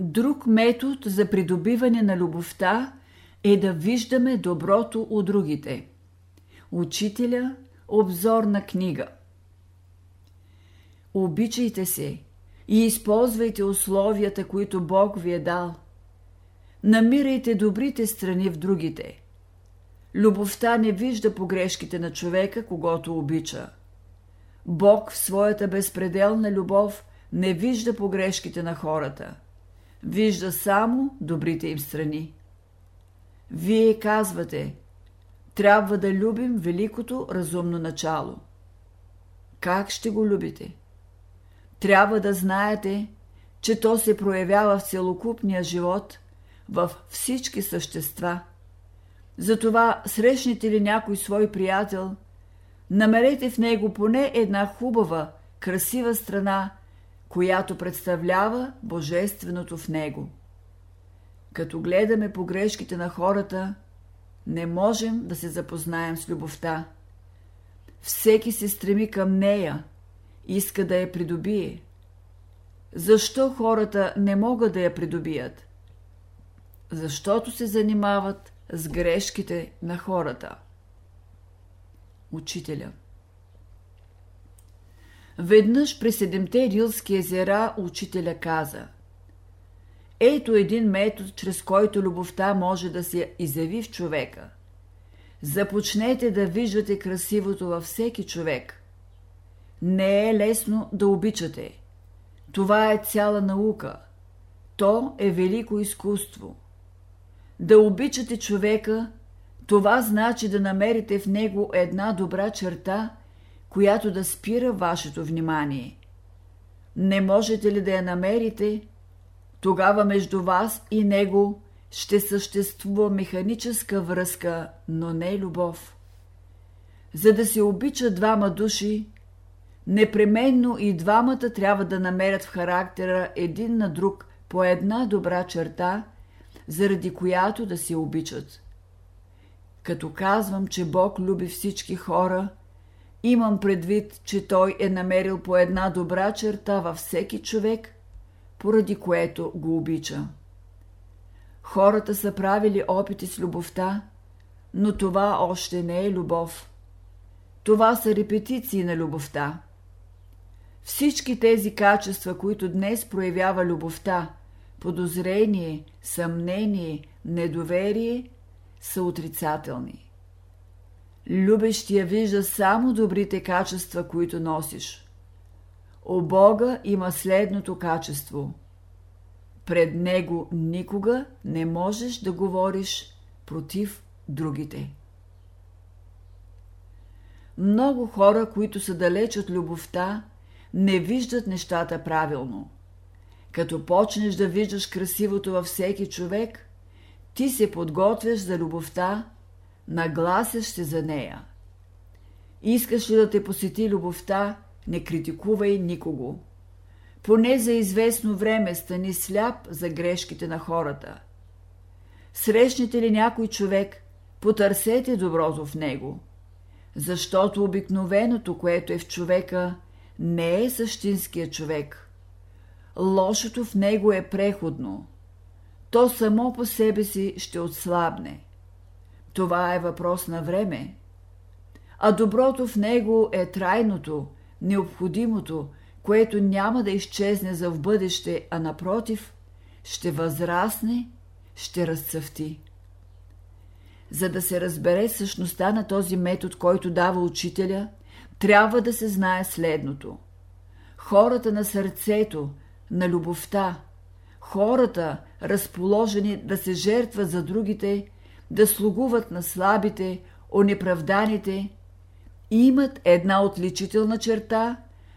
Друг метод за придобиване на любовта е да виждаме доброто у другите. Учителя – обзорна книга. Обичайте се и използвайте условията, които Бог ви е дал. Намирайте добрите страни в другите. Любовта не вижда погрешките на човека, когато обича. Бог в своята безпределна любов не вижда погрешките на хората. Вижда само добрите им страни. Вие казвате, трябва да любим великото разумно начало. Как ще го любите? Трябва да знаете, че то се проявява в целокупния живот, в всички същества. Затова срещнете ли някой свой приятел, намерете в него поне една хубава, красива страна, която представлява Божественото в него. Като гледаме погрешките на хората, не можем да се запознаем с любовта. Всеки се стреми към нея, иска да я придобие. Защо хората не могат да я придобият? Защото се занимават с грешките на хората. Учителя Веднъж при седемте Рилски езера учителя каза Ето един метод, чрез който любовта може да се изяви в човека. Започнете да виждате красивото във всеки човек. Не е лесно да обичате. Това е цяла наука. То е велико изкуство. Да обичате човека, това значи да намерите в него една добра черта – която да спира вашето внимание. Не можете ли да я намерите? Тогава между вас и него ще съществува механическа връзка, но не любов. За да се обичат двама души, непременно и двамата трябва да намерят в характера един на друг по една добра черта, заради която да се обичат. Като казвам, че Бог люби всички хора – Имам предвид, че той е намерил по една добра черта във всеки човек, поради което го обича. Хората са правили опити с любовта, но това още не е любов. Това са репетиции на любовта. Всички тези качества, които днес проявява любовта, подозрение, съмнение, недоверие, са отрицателни. Любещия вижда само добрите качества, които носиш. О Бога има следното качество. Пред Него никога не можеш да говориш против другите. Много хора, които са далеч от любовта, не виждат нещата правилно. Като почнеш да виждаш красивото във всеки човек, ти се подготвяш за любовта нагласяш се за нея. Искаш ли да те посети любовта, не критикувай никого. Поне за известно време стани сляп за грешките на хората. Срещнете ли някой човек, потърсете доброто в него, защото обикновеното, което е в човека, не е същинския човек. Лошото в него е преходно. То само по себе си ще отслабне – това е въпрос на време. А доброто в него е трайното, необходимото, което няма да изчезне за в бъдеще, а напротив, ще възрасне, ще разцъфти. За да се разбере същността на този метод, който дава учителя, трябва да се знае следното. Хората на сърцето, на любовта, хората, разположени да се жертват за другите – да слугуват на слабите, онеправданите, имат една отличителна черта,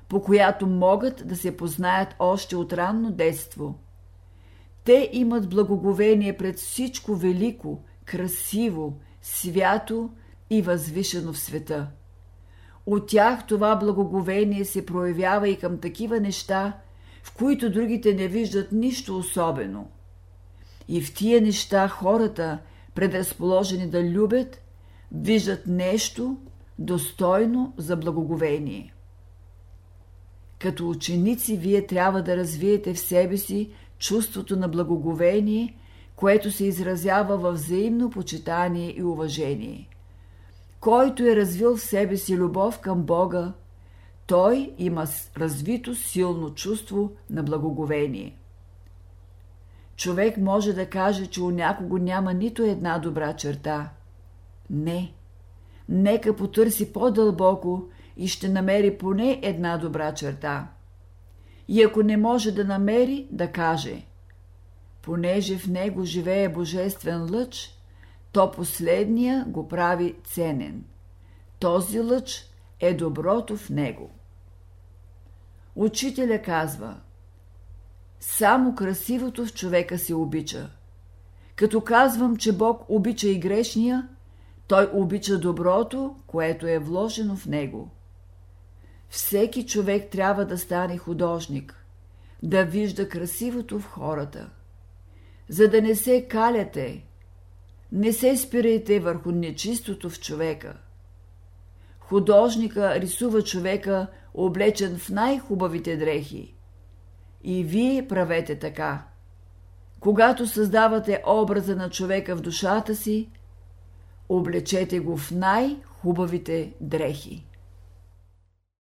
по която могат да се познаят още от ранно детство. Те имат благоговение пред всичко велико, красиво, свято и възвишено в света. От тях това благоговение се проявява и към такива неща, в които другите не виждат нищо особено. И в тия неща хората – предразположени да любят, виждат нещо достойно за благоговение. Като ученици вие трябва да развиете в себе си чувството на благоговение, което се изразява във взаимно почитание и уважение. Който е развил в себе си любов към Бога, той има развито силно чувство на благоговение. Човек може да каже, че у някого няма нито една добра черта. Не. Нека потърси по-дълбоко и ще намери поне една добра черта. И ако не може да намери, да каже Понеже в него живее божествен лъч, то последния го прави ценен. Този лъч е доброто в него. Учителя казва Само красивото в човека се обича. Като казвам, че Бог обича и грешния, той обича доброто, което е вложено в него. Всеки човек трябва да стане художник, да вижда красивото в хората. За да не се каляте, не се спирайте върху нечистото в човека. Художника рисува човека, облечен в най-хубавите дрехи. И вие правете така. Когато създавате образа на човека в душата си, облечете го в най-хубавите дрехи.